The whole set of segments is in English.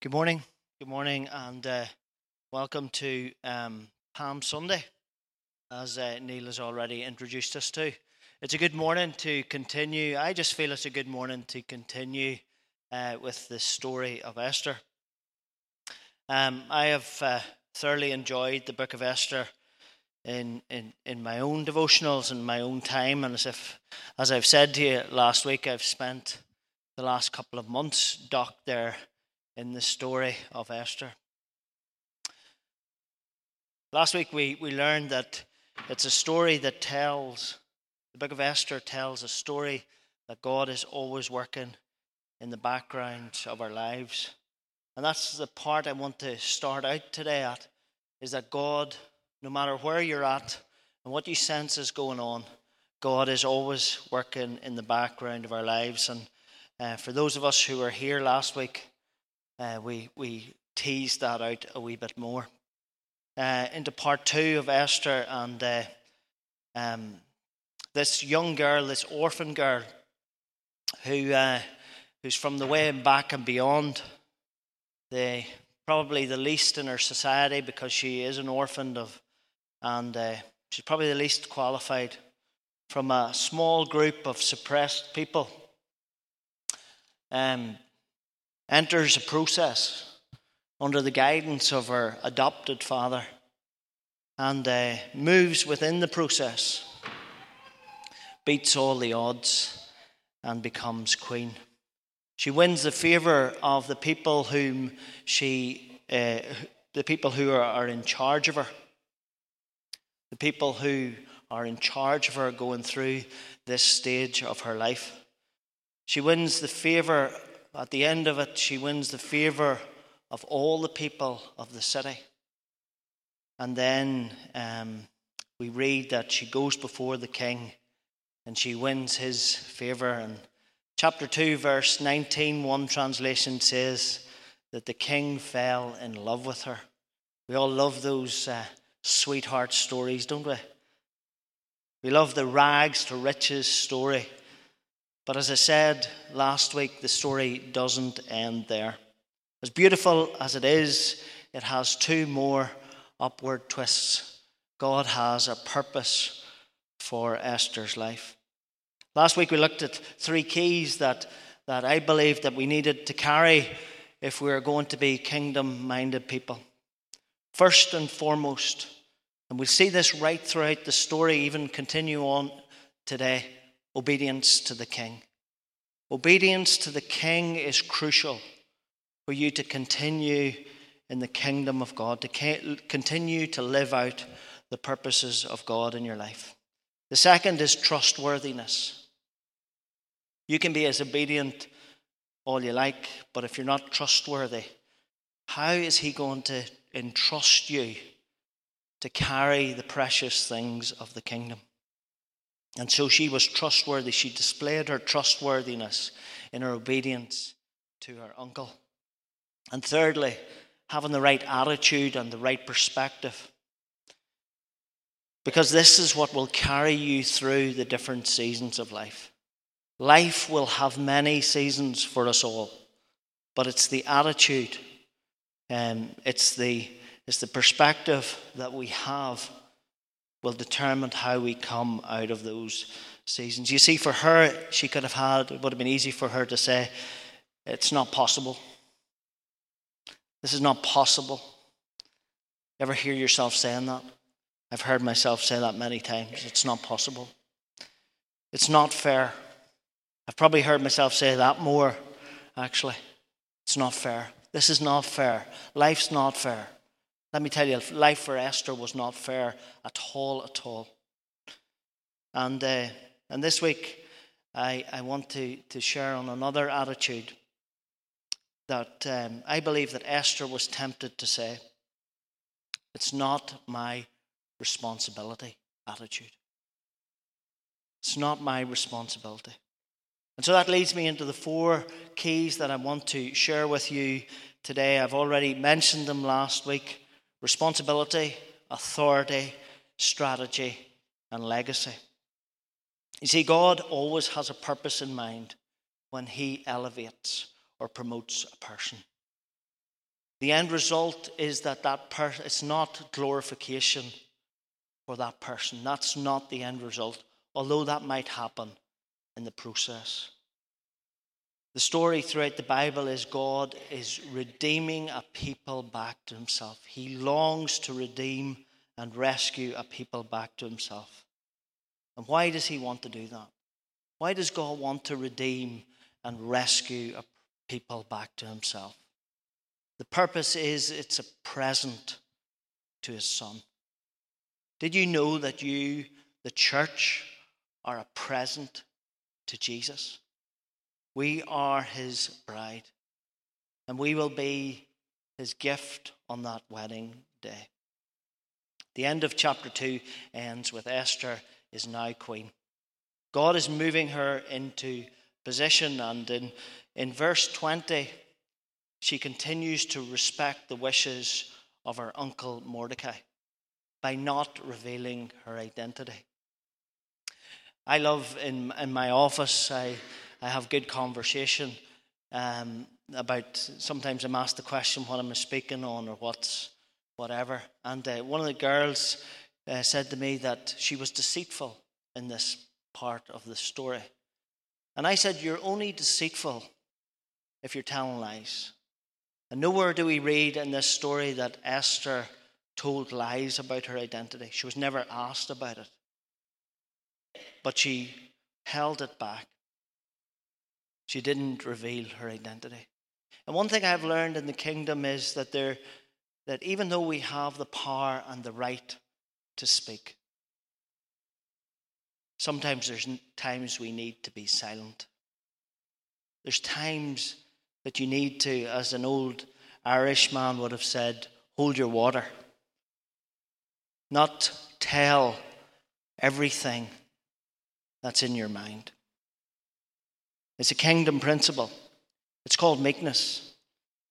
Good morning. Good morning, and uh, welcome to um, Palm Sunday, as uh, Neil has already introduced us to. It's a good morning to continue. I just feel it's a good morning to continue uh, with the story of Esther. Um, I have uh, thoroughly enjoyed the book of Esther in, in, in my own devotionals and my own time, and as if, as I've said to you last week, I've spent the last couple of months docked there in the story of Esther. Last week we, we learned that it's a story that tells, the book of Esther tells a story that God is always working in the background of our lives. And that's the part I want to start out today at is that God, no matter where you're at and what you sense is going on, God is always working in the background of our lives. And uh, for those of us who were here last week, uh, we, we teased that out a wee bit more. Uh, into part two of Esther, and uh, um, this young girl, this orphan girl, who uh, who's from the way back and beyond, the probably the least in her society because she is an orphan of, and uh, she's probably the least qualified from a small group of suppressed people. Um, enters a process under the guidance of her adopted father and uh, moves within the process, beats all the odds, and becomes queen. She wins the favor of the people whom she, uh, the people who are, are in charge of her, the people who are in charge of her going through this stage of her life. She wins the favor at the end of it, she wins the favor of all the people of the city. And then um, we read that she goes before the king and she wins his favor. And chapter 2, verse 19, one translation says that the king fell in love with her. We all love those uh, sweetheart stories, don't we? We love the rags to riches story. But as I said last week, the story doesn't end there. As beautiful as it is, it has two more upward twists. God has a purpose for Esther's life. Last week we looked at three keys that, that I believe that we needed to carry if we are going to be kingdom minded people. First and foremost, and we'll see this right throughout the story, even continue on today obedience to the king. Obedience to the king is crucial for you to continue in the kingdom of God, to continue to live out the purposes of God in your life. The second is trustworthiness. You can be as obedient all you like, but if you're not trustworthy, how is He going to entrust you to carry the precious things of the kingdom? And so she was trustworthy. She displayed her trustworthiness in her obedience to her uncle. And thirdly, having the right attitude and the right perspective. Because this is what will carry you through the different seasons of life. Life will have many seasons for us all, but it's the attitude and it's the, it's the perspective that we have will determine how we come out of those seasons. You see, for her, she could have had, it would have been easy for her to say, It's not possible. This is not possible. You ever hear yourself saying that? I've heard myself say that many times. It's not possible. It's not fair. I've probably heard myself say that more, actually. It's not fair. This is not fair. Life's not fair. Let me tell you, life for Esther was not fair at all, at all. And, uh, and this week, I, I want to, to share on another attitude that um, I believe that Esther was tempted to say, it's not my responsibility attitude. It's not my responsibility. And so that leads me into the four keys that I want to share with you today. I've already mentioned them last week responsibility, authority, strategy, and legacy. You see, God always has a purpose in mind when He elevates or promotes a person. The end result is that that person, it's not glorification for that person. That's not the end result, although that might happen in the process. The story throughout the Bible is God is redeeming a people back to himself. He longs to redeem and rescue a people back to himself. And why does he want to do that? Why does God want to redeem and rescue a people back to himself? The purpose is it's a present to his son. Did you know that you, the church, are a present to Jesus? We are his bride, and we will be his gift on that wedding day. The end of chapter 2 ends with Esther is now queen. God is moving her into position, and in, in verse 20, she continues to respect the wishes of her uncle Mordecai by not revealing her identity. I love in, in my office, I, I have good conversation um, about sometimes I'm asked the question what I'm speaking on or what's whatever. And uh, one of the girls uh, said to me that she was deceitful in this part of the story. And I said, You're only deceitful if you're telling lies. And nowhere do we read in this story that Esther told lies about her identity. She was never asked about it. But she held it back. She didn't reveal her identity. And one thing I've learned in the kingdom is that there that even though we have the power and the right to speak, sometimes there's times we need to be silent. There's times that you need to, as an old Irish man would have said, hold your water. Not tell everything that's in your mind. It's a kingdom principle. It's called meekness.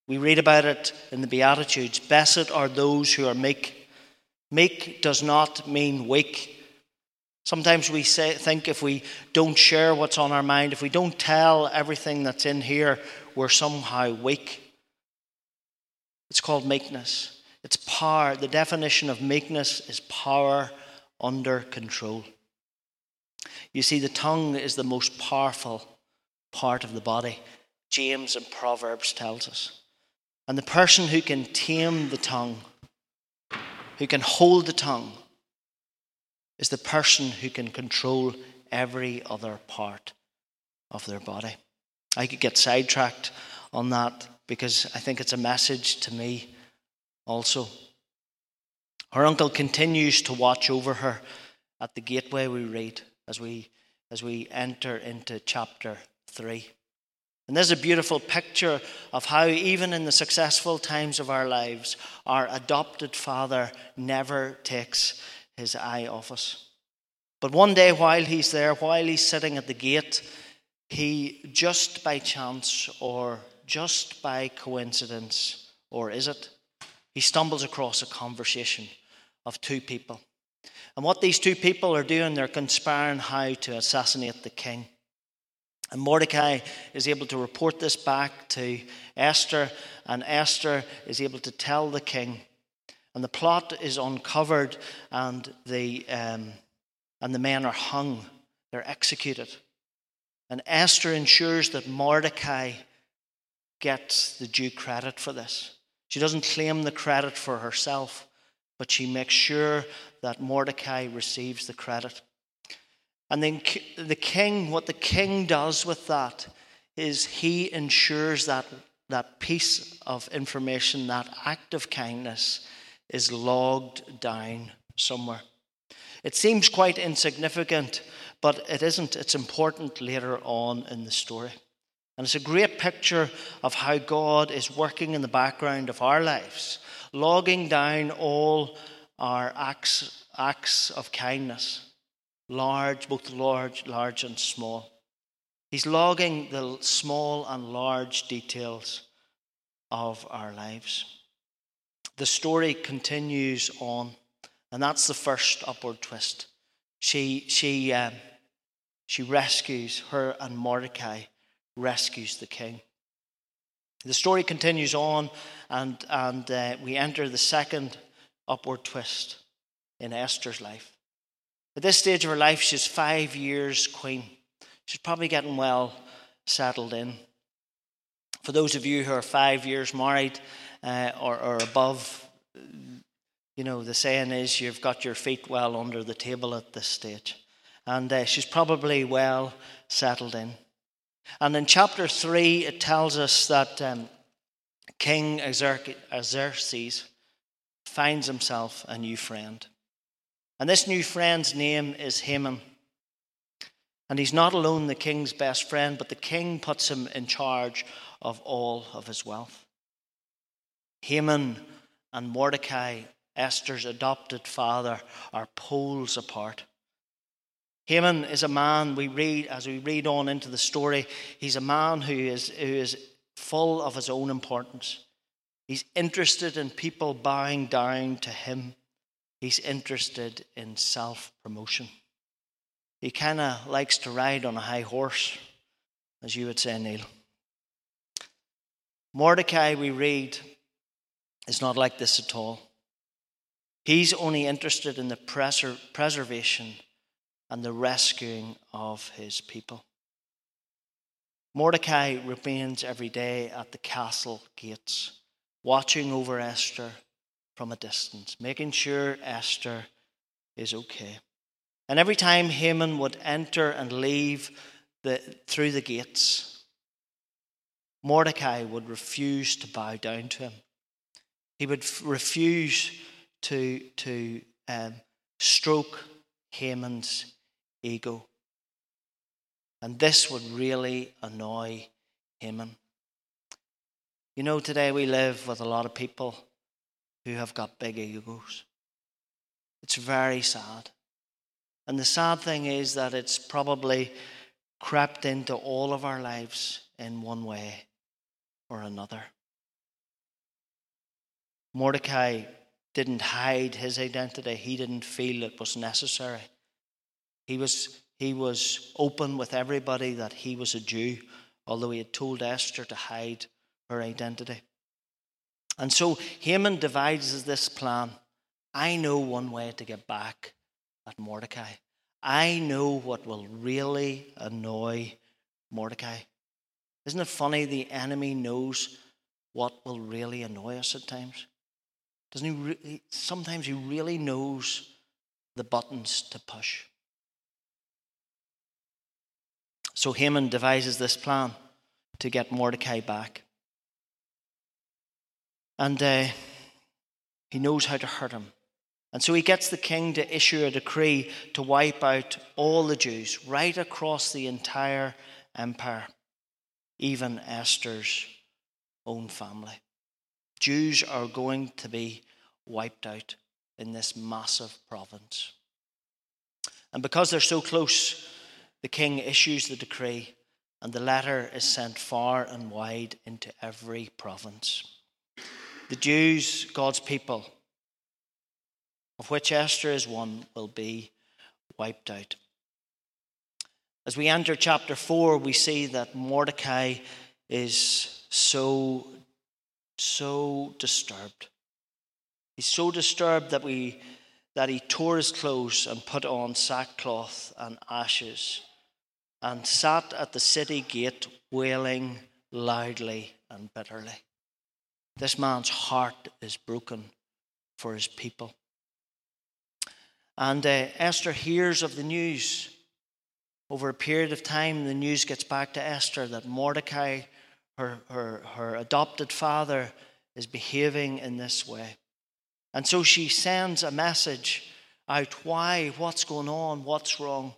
We read about it in the Beatitudes. Blessed are those who are meek. Meek does not mean weak. Sometimes we say, think if we don't share what's on our mind, if we don't tell everything that's in here, we're somehow weak. It's called meekness. It's power. The definition of meekness is power under control. You see, the tongue is the most powerful part of the body. James in Proverbs tells us. And the person who can tame the tongue, who can hold the tongue, is the person who can control every other part of their body. I could get sidetracked on that because I think it's a message to me also. Her uncle continues to watch over her at the gateway we read as we as we enter into chapter 3. And there's a beautiful picture of how, even in the successful times of our lives, our adopted father never takes his eye off us. But one day, while he's there, while he's sitting at the gate, he just by chance or just by coincidence, or is it? He stumbles across a conversation of two people. And what these two people are doing, they're conspiring how to assassinate the king. And Mordecai is able to report this back to Esther, and Esther is able to tell the king. And the plot is uncovered, and the, um, and the men are hung, they're executed. And Esther ensures that Mordecai gets the due credit for this. She doesn't claim the credit for herself, but she makes sure that Mordecai receives the credit. And then the king, what the king does with that is he ensures that that piece of information, that act of kindness, is logged down somewhere. It seems quite insignificant, but it isn't. It's important later on in the story. And it's a great picture of how God is working in the background of our lives, logging down all our acts, acts of kindness, large, both large, large and small. He's logging the small and large details of our lives. The story continues on, and that's the first upward twist. She, she, um, she rescues her and Mordecai rescues the king. The story continues on, and, and uh, we enter the second upward twist in Esther's life. At this stage of her life, she's five years queen. She's probably getting well settled in. For those of you who are five years married uh, or, or above, you know, the saying is you've got your feet well under the table at this stage. And uh, she's probably well settled in. And in chapter 3, it tells us that um, King Xerxes finds himself a new friend. And this new friend's name is Haman. And he's not alone the king's best friend, but the king puts him in charge of all of his wealth. Haman and Mordecai, Esther's adopted father, are poles apart. Haman is a man we read as we read on into the story. He's a man who is, who is full of his own importance. He's interested in people bowing down to him. He's interested in self promotion. He kind of likes to ride on a high horse, as you would say, Neil. Mordecai, we read, is not like this at all. He's only interested in the preser- preservation and the rescuing of his people. Mordecai remains every day at the castle gates, watching over Esther from a distance, making sure Esther is okay. And every time Haman would enter and leave the, through the gates, Mordecai would refuse to bow down to him. He would refuse to, to um, stroke Haman's ego. And this would really annoy Haman. You know, today we live with a lot of people who have got big egos. It's very sad. And the sad thing is that it's probably crept into all of our lives in one way or another. Mordecai didn't hide his identity, he didn't feel it was necessary. He was, he was open with everybody that he was a Jew, although he had told Esther to hide her identity. And so Haman devises this plan. I know one way to get back at Mordecai. I know what will really annoy Mordecai. Isn't it funny the enemy knows what will really annoy us at times? Doesn't he? Sometimes he really knows the buttons to push. So Haman devises this plan to get Mordecai back. And uh, he knows how to hurt him. And so he gets the king to issue a decree to wipe out all the Jews right across the entire empire, even Esther's own family. Jews are going to be wiped out in this massive province. And because they're so close the king issues the decree, and the letter is sent far and wide into every province. The Jews, God's people, of which Esther is one, will be wiped out. As we enter chapter 4, we see that Mordecai is so, so disturbed. He's so disturbed that, we, that he tore his clothes and put on sackcloth and ashes and sat at the city gate wailing loudly and bitterly. This man's heart is broken for his people. And uh, Esther hears of the news. Over a period of time, the news gets back to Esther that Mordecai, her, her, her adopted father, is behaving in this way. And so she sends a message out why, what's going on, what's wrong.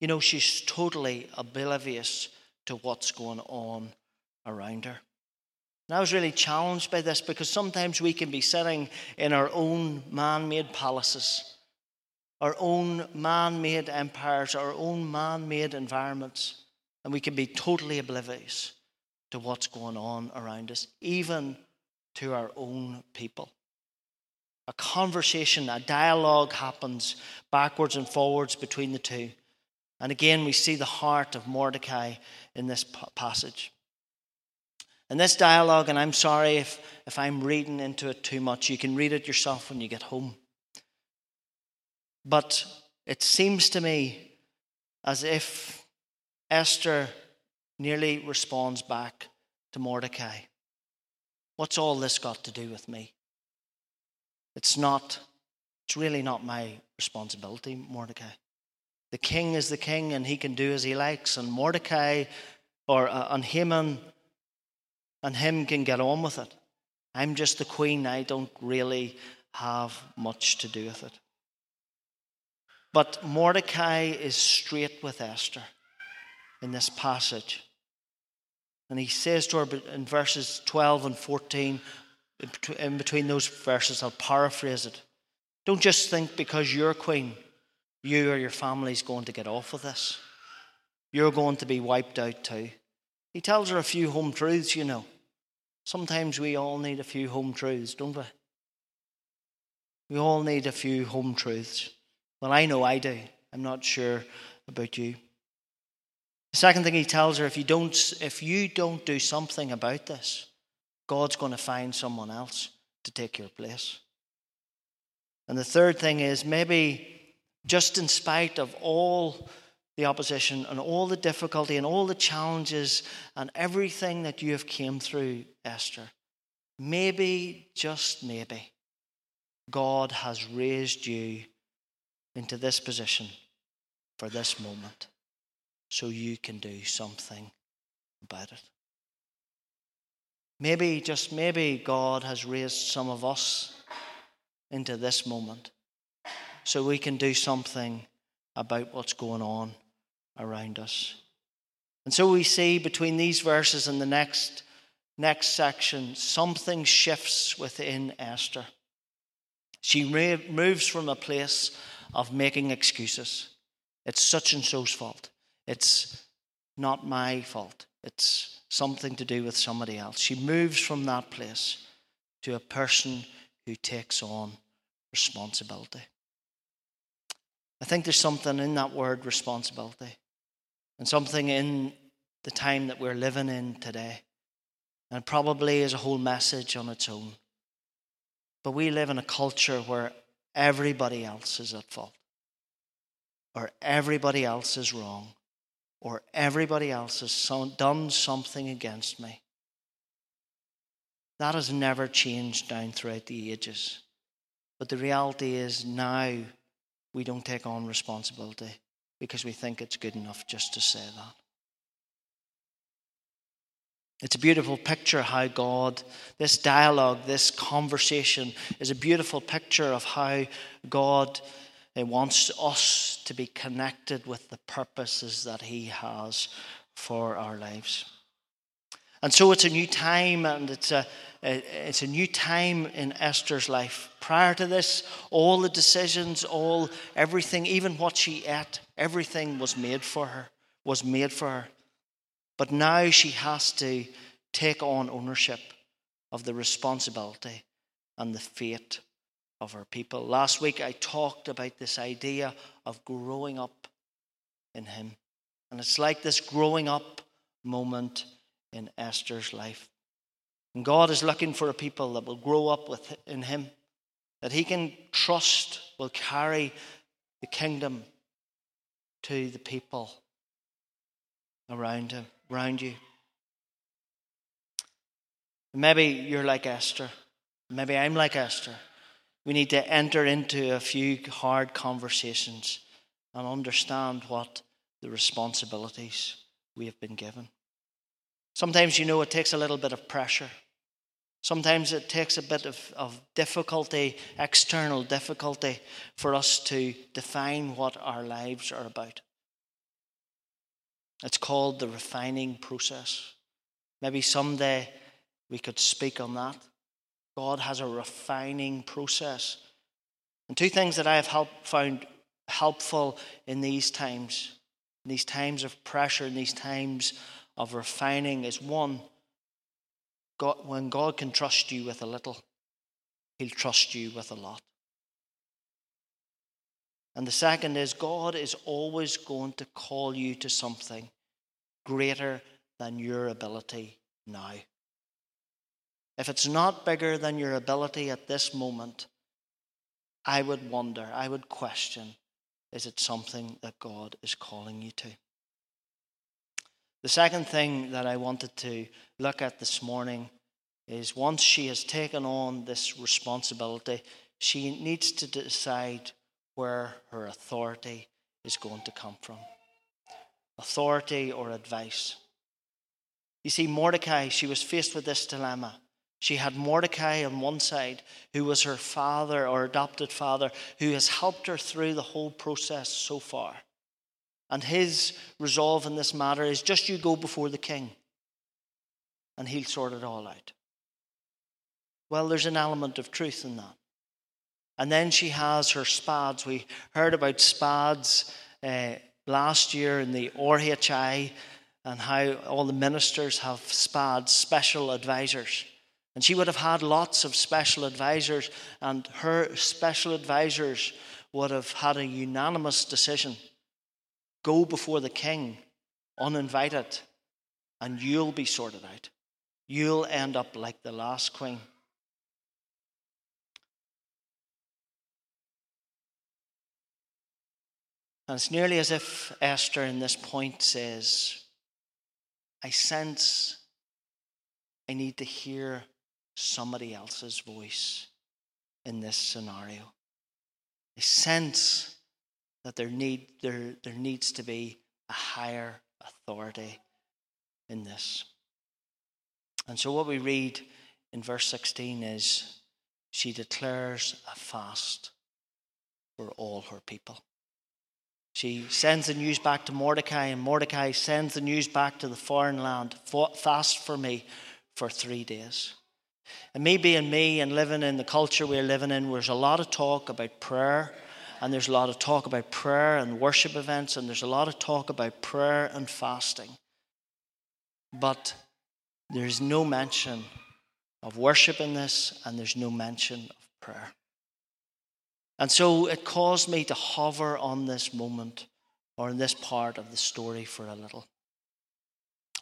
You know, she's totally oblivious to what's going on around her. And I was really challenged by this because sometimes we can be sitting in our own man made palaces, our own man made empires, our own man made environments, and we can be totally oblivious to what's going on around us, even to our own people. A conversation, a dialogue happens backwards and forwards between the two. And again, we see the heart of Mordecai in this passage. And this dialogue, and I'm sorry if, if I'm reading into it too much, you can read it yourself when you get home. But it seems to me as if Esther nearly responds back to Mordecai What's all this got to do with me? It's not, it's really not my responsibility, Mordecai. The king is the king and he can do as he likes, and Mordecai or uh, and Haman and him can get on with it. I'm just the queen, I don't really have much to do with it. But Mordecai is straight with Esther in this passage. And he says to her in verses 12 and 14, in between those verses, I'll paraphrase it. Don't just think because you're queen, you or your family's going to get off with this. You're going to be wiped out too. He tells her a few home truths, you know. Sometimes we all need a few home truths, don't we? We all need a few home truths. Well, I know I do. I'm not sure about you. The second thing he tells her if you don't, if you don't do something about this, God's going to find someone else to take your place. And the third thing is maybe just in spite of all the opposition and all the difficulty and all the challenges and everything that you have came through, Esther, maybe, just maybe, God has raised you into this position for this moment so you can do something about it. Maybe, just maybe, God has raised some of us into this moment so we can do something about what's going on around us. And so we see between these verses and the next, next section, something shifts within Esther. She moves from a place of making excuses. It's such and so's fault. It's not my fault. It's something to do with somebody else. She moves from that place to a person who takes on responsibility. I think there's something in that word responsibility and something in the time that we're living in today. And probably is a whole message on its own. But we live in a culture where everybody else is at fault, or everybody else is wrong, or everybody else has done something against me. That has never changed down throughout the ages. But the reality is now we don't take on responsibility because we think it's good enough just to say that. It's a beautiful picture how God, this dialogue, this conversation is a beautiful picture of how God eh, wants us to be connected with the purposes that He has for our lives. And so it's a new time and it's a, Uh, it's a new time in Esther's life. Prior to this, all the decisions, all everything, even what she ate, everything was made for her, was made for her. But now she has to take on ownership of the responsibility and the fate of her people. Last week I talked about this idea of growing up in Him. And it's like this growing up moment in Esther's life. And God is looking for a people that will grow up with, in Him, that He can trust will carry the kingdom to the people around Him, around you. Maybe you're like Esther. Maybe I'm like Esther. We need to enter into a few hard conversations and understand what the responsibilities we have been given. Sometimes, you know, it takes a little bit of pressure. Sometimes it takes a bit of, of difficulty, external difficulty, for us to define what our lives are about. It's called the refining process. Maybe someday we could speak on that. God has a refining process. And two things that I have help, found helpful in these times, in these times of pressure, in these times of refining is one, God, when God can trust you with a little, He'll trust you with a lot. And the second is God is always going to call you to something greater than your ability now. if it's not bigger than your ability at this moment, I would wonder, I would question is it something that God is calling you to? The second thing that I wanted to look at this morning is once she has taken on this responsibility, she needs to decide where her authority is going to come from authority or advice. You see, Mordecai, she was faced with this dilemma. She had Mordecai on one side, who was her father or adopted father, who has helped her through the whole process so far. And his resolve in this matter is just you go before the king, and he'll sort it all out. Well, there's an element of truth in that. And then she has her SPADs. We heard about SPADs uh, last year in the RHI and how all the ministers have SPADs, special advisors. And she would have had lots of special advisors, and her special advisors would have had a unanimous decision go before the king uninvited, and you'll be sorted out. You'll end up like the last queen. And it's nearly as if Esther in this point says, I sense I need to hear somebody else's voice in this scenario. I sense that there, need, there, there needs to be a higher authority in this. And so, what we read in verse 16 is she declares a fast for all her people. She sends the news back to Mordecai, and Mordecai sends the news back to the foreign land fast for me for three days. And me being me and living in the culture we're living in, there's a lot of talk about prayer, and there's a lot of talk about prayer and worship events, and there's a lot of talk about prayer and fasting. But there's no mention of worship in this, and there's no mention of prayer. And so it caused me to hover on this moment or in this part of the story for a little.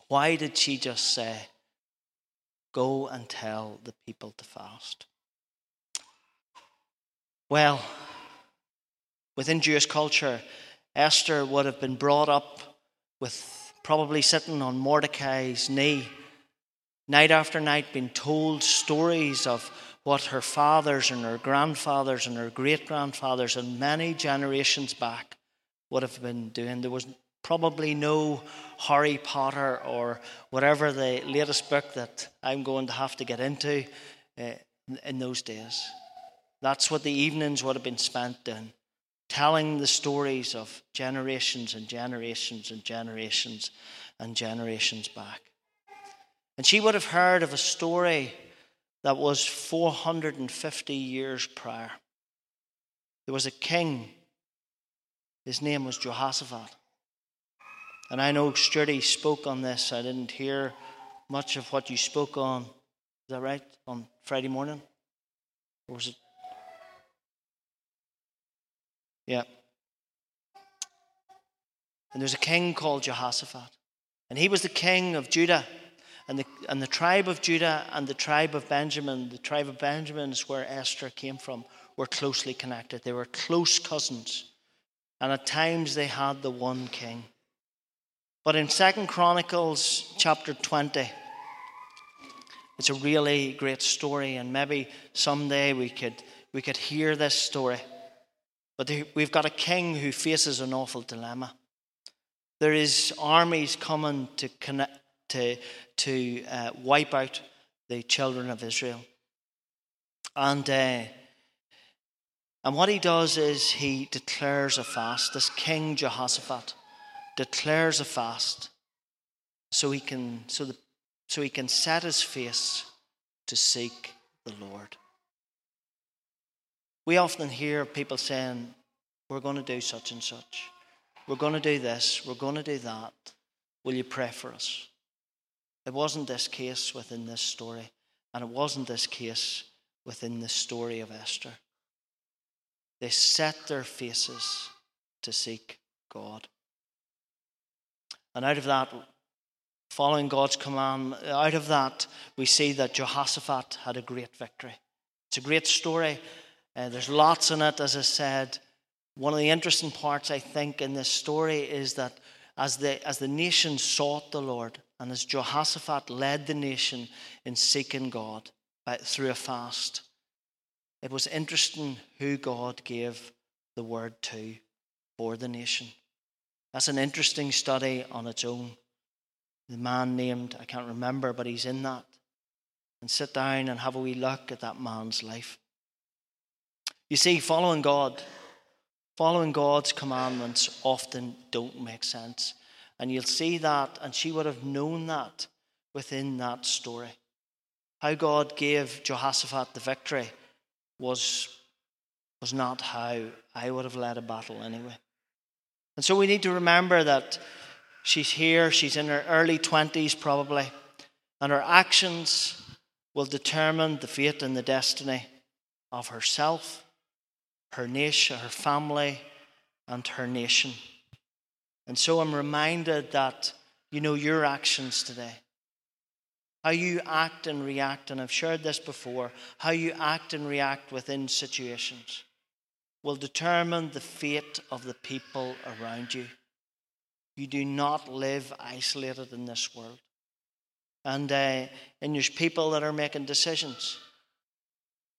Why did she just say, Go and tell the people to fast? Well, within Jewish culture, Esther would have been brought up with probably sitting on Mordecai's knee, night after night, being told stories of what her fathers and her grandfathers and her great grandfathers and many generations back would have been doing. There was probably no Harry Potter or whatever the latest book that I'm going to have to get into uh, in those days. That's what the evenings would have been spent doing, telling the stories of generations and generations and generations and generations back. And she would have heard of a story that was 450 years prior. There was a king, his name was Jehoshaphat. And I know Sturdy spoke on this. I didn't hear much of what you spoke on. Is that right? On Friday morning? Or was it? Yeah. And there's a king called Jehoshaphat. And he was the king of Judah. And the, and the tribe of Judah and the tribe of Benjamin, the tribe of Benjamin is where Esther came from, were closely connected. They were close cousins. And at times they had the one king. But in Second Chronicles chapter 20, it's a really great story, and maybe someday we could, we could hear this story. But we've got a king who faces an awful dilemma. There is armies coming to connect, to, to uh, wipe out the children of Israel. And, uh, and what he does is he declares a fast. This King Jehoshaphat declares a fast so he can, so the, so he can set his face to seek the Lord. We often hear people saying, We're going to do such and such. We're going to do this. We're going to do that. Will you pray for us? It wasn't this case within this story, and it wasn't this case within the story of Esther. They set their faces to seek God. And out of that following God's command, out of that, we see that Jehoshaphat had a great victory. It's a great story. Uh, there's lots in it, as I said. One of the interesting parts, I think, in this story is that as the, as the nation sought the Lord, and as Jehoshaphat led the nation in seeking God by, through a fast, it was interesting who God gave the word to for the nation. That's an interesting study on its own. The man named, I can't remember, but he's in that. And sit down and have a wee look at that man's life. You see, following God, following God's commandments often don't make sense. And you'll see that, and she would have known that within that story. How God gave Jehoshaphat the victory was, was not how I would have led a battle anyway. And so we need to remember that she's here, she's in her early 20s probably, and her actions will determine the fate and the destiny of herself, her nation, her family, and her nation. And so I'm reminded that, you know, your actions today, how you act and react, and I've shared this before, how you act and react within situations will determine the fate of the people around you. You do not live isolated in this world. And, uh, and there's people that are making decisions.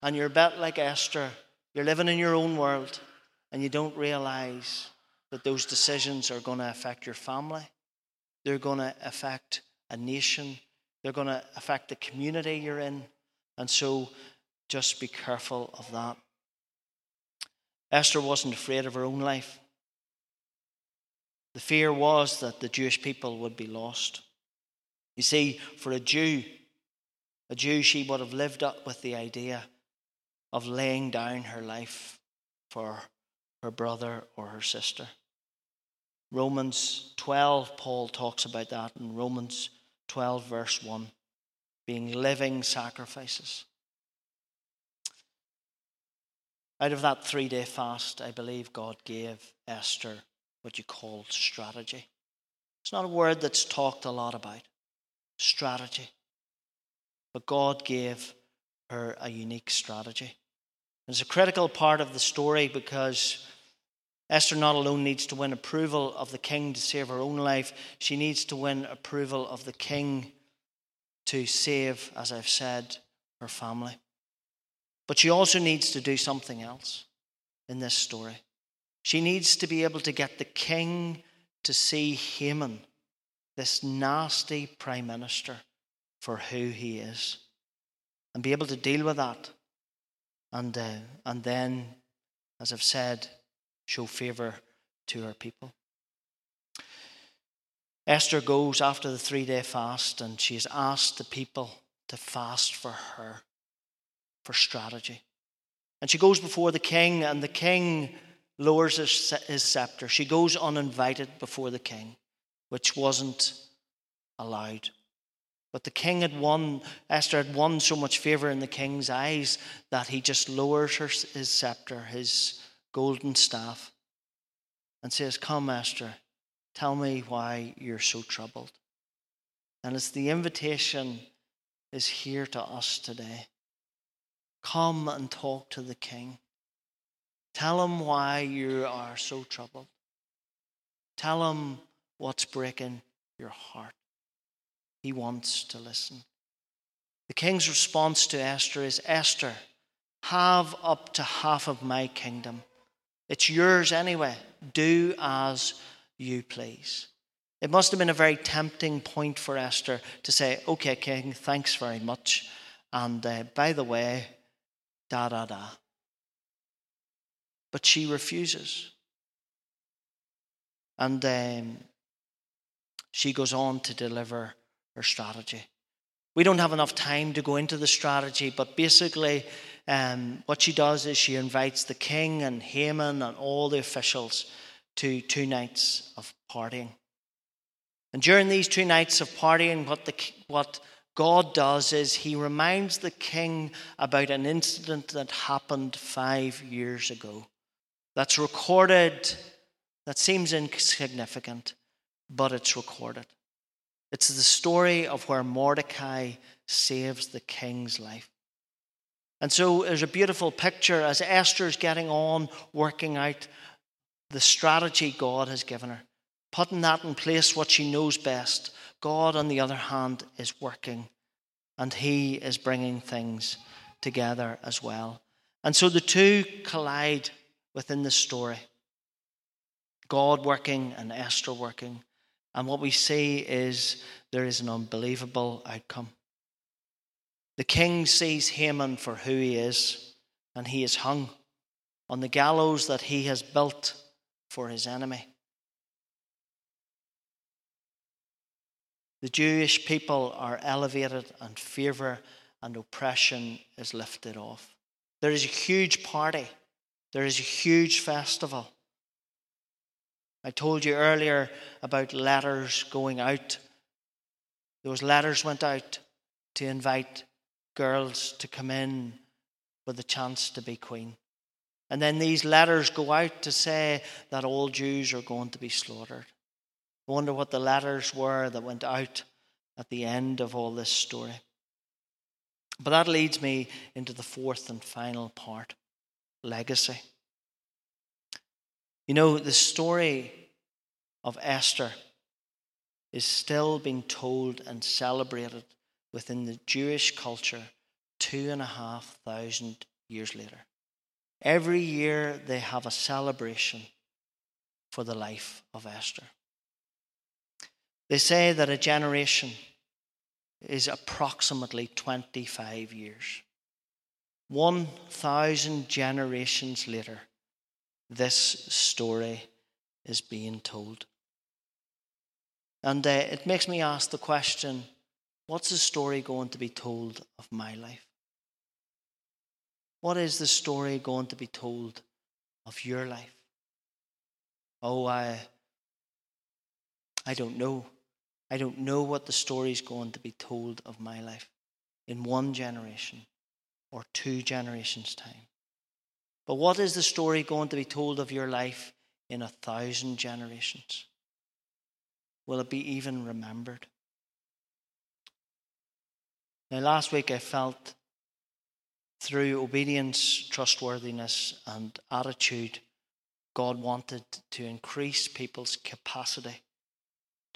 And you're a bit like Esther. You're living in your own world and you don't realize that those decisions are going to affect your family. They're going to affect a nation. They're going to affect the community you're in. And so just be careful of that. Esther wasn't afraid of her own life. The fear was that the Jewish people would be lost. You see, for a Jew, a Jew, she would have lived up with the idea of laying down her life for her brother or her sister. Romans 12, Paul talks about that in Romans 12, verse 1, being living sacrifices. Out of that three day fast, I believe God gave Esther what you call strategy. It's not a word that's talked a lot about. Strategy. But God gave her a unique strategy. It's a critical part of the story because Esther not alone needs to win approval of the king to save her own life, she needs to win approval of the king to save, as I've said, her family. But she also needs to do something else in this story. She needs to be able to get the king to see Haman, this nasty prime minister, for who he is, and be able to deal with that. And, uh, and then, as I've said, show favour to her people. Esther goes after the three day fast and she has asked the people to fast for her for strategy. And she goes before the king, and the king lowers his, his scepter. She goes uninvited before the king, which wasn't allowed. But the king had won, Esther had won so much favor in the king's eyes that he just lowers her, his scepter, his golden staff, and says, Come, Esther, tell me why you're so troubled. And it's the invitation is here to us today. Come and talk to the king. Tell him why you are so troubled. Tell him what's breaking your heart. He wants to listen. The king's response to Esther is Esther, have up to half of my kingdom. It's yours anyway. Do as you please. It must have been a very tempting point for Esther to say, Okay, King, thanks very much. And uh, by the way, da da da. But she refuses. And um, she goes on to deliver her strategy. We don't have enough time to go into the strategy, but basically, um, what she does is she invites the king and Haman and all the officials to two nights of partying. And during these two nights of partying, what, the, what God does is he reminds the king about an incident that happened five years ago. That's recorded, that seems insignificant, but it's recorded. It's the story of where Mordecai saves the king's life. And so there's a beautiful picture as Esther's getting on, working out the strategy God has given her, putting that in place, what she knows best. God, on the other hand, is working and He is bringing things together as well. And so the two collide within the story God working and Esther working. And what we see is there is an unbelievable outcome. The king sees Haman for who he is, and he is hung on the gallows that he has built for his enemy. The Jewish people are elevated, and fever and oppression is lifted off. There is a huge party, there is a huge festival. I told you earlier about letters going out. Those letters went out to invite girls to come in with a chance to be queen. And then these letters go out to say that all Jews are going to be slaughtered. I wonder what the letters were that went out at the end of all this story. But that leads me into the fourth and final part legacy. You know, the story of Esther is still being told and celebrated within the Jewish culture two and a half thousand years later. Every year they have a celebration for the life of Esther. They say that a generation is approximately 25 years. 1,000 generations later, this story is being told. And uh, it makes me ask the question what's the story going to be told of my life? What is the story going to be told of your life? Oh, I, I don't know. I don't know what the story is going to be told of my life in one generation or two generations' time. But what is the story going to be told of your life in a thousand generations? Will it be even remembered? Now, last week I felt through obedience, trustworthiness, and attitude, God wanted to increase people's capacity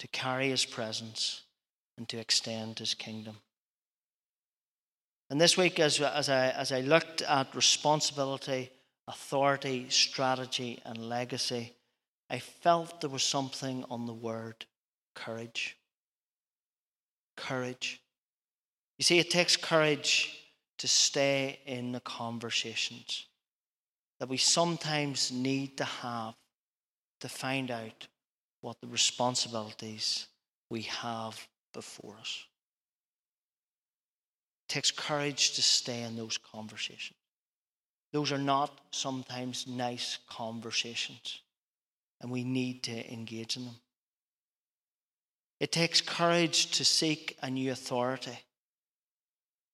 to carry his presence and to extend his kingdom. And this week, as, as, I, as I looked at responsibility, authority, strategy, and legacy, I felt there was something on the word courage. Courage. You see, it takes courage to stay in the conversations that we sometimes need to have to find out what the responsibilities we have before us. It takes courage to stay in those conversations. Those are not sometimes nice conversations, and we need to engage in them. It takes courage to seek a new authority,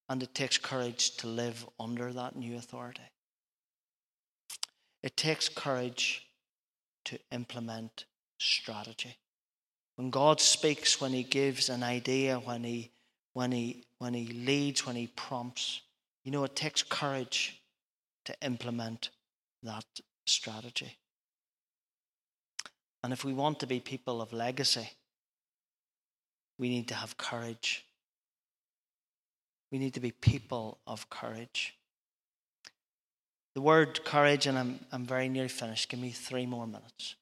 and it takes courage to live under that new authority. It takes courage to implement strategy. When God speaks, when He gives an idea, when He when He when He leads, when He prompts, you know, it takes courage to implement that strategy. And if we want to be people of legacy, we need to have courage. We need to be people of courage. The word courage, and I'm, I'm very nearly finished. Give me three more minutes.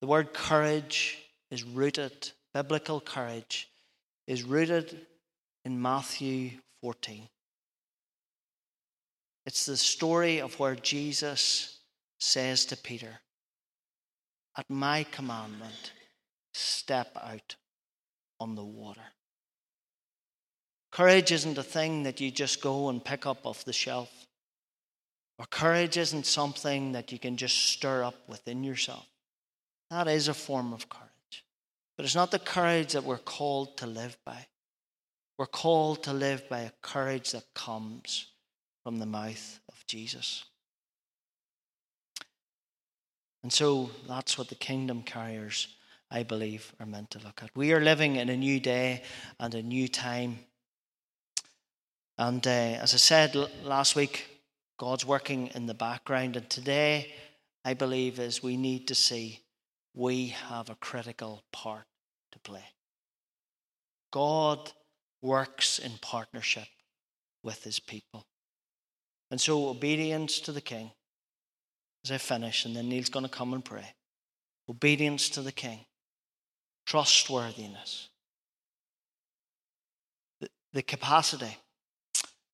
The word courage is rooted, biblical courage is rooted in Matthew 14. It's the story of where Jesus says to Peter, At my commandment, step out on the water. Courage isn't a thing that you just go and pick up off the shelf. Or courage isn't something that you can just stir up within yourself. That is a form of courage. But it's not the courage that we're called to live by. We're called to live by a courage that comes from the mouth of Jesus. And so that's what the kingdom carriers I believe, are meant to look at. We are living in a new day and a new time. And uh, as I said last week, God's working in the background. And today, I believe, is we need to see we have a critical part to play. God works in partnership with his people. And so, obedience to the king, as I finish, and then Neil's going to come and pray. Obedience to the king, trustworthiness, the, the capacity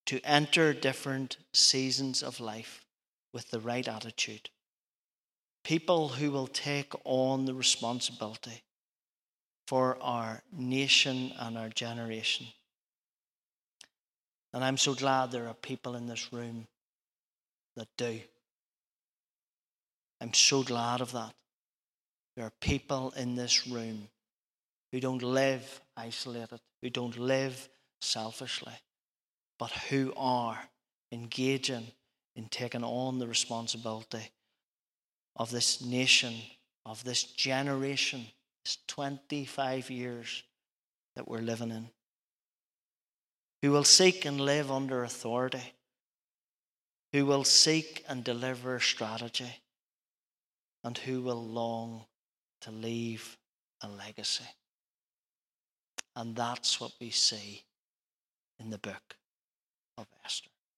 to enter different seasons of life with the right attitude. People who will take on the responsibility for our nation and our generation. And I'm so glad there are people in this room that do. I'm so glad of that. There are people in this room who don't live isolated, who don't live selfishly, but who are engaging in taking on the responsibility of this nation, of this generation, this 25 years that we're living in, who will seek and live under authority, who will seek and deliver strategy, and who will long to leave a legacy. And that's what we see in the book of Esther.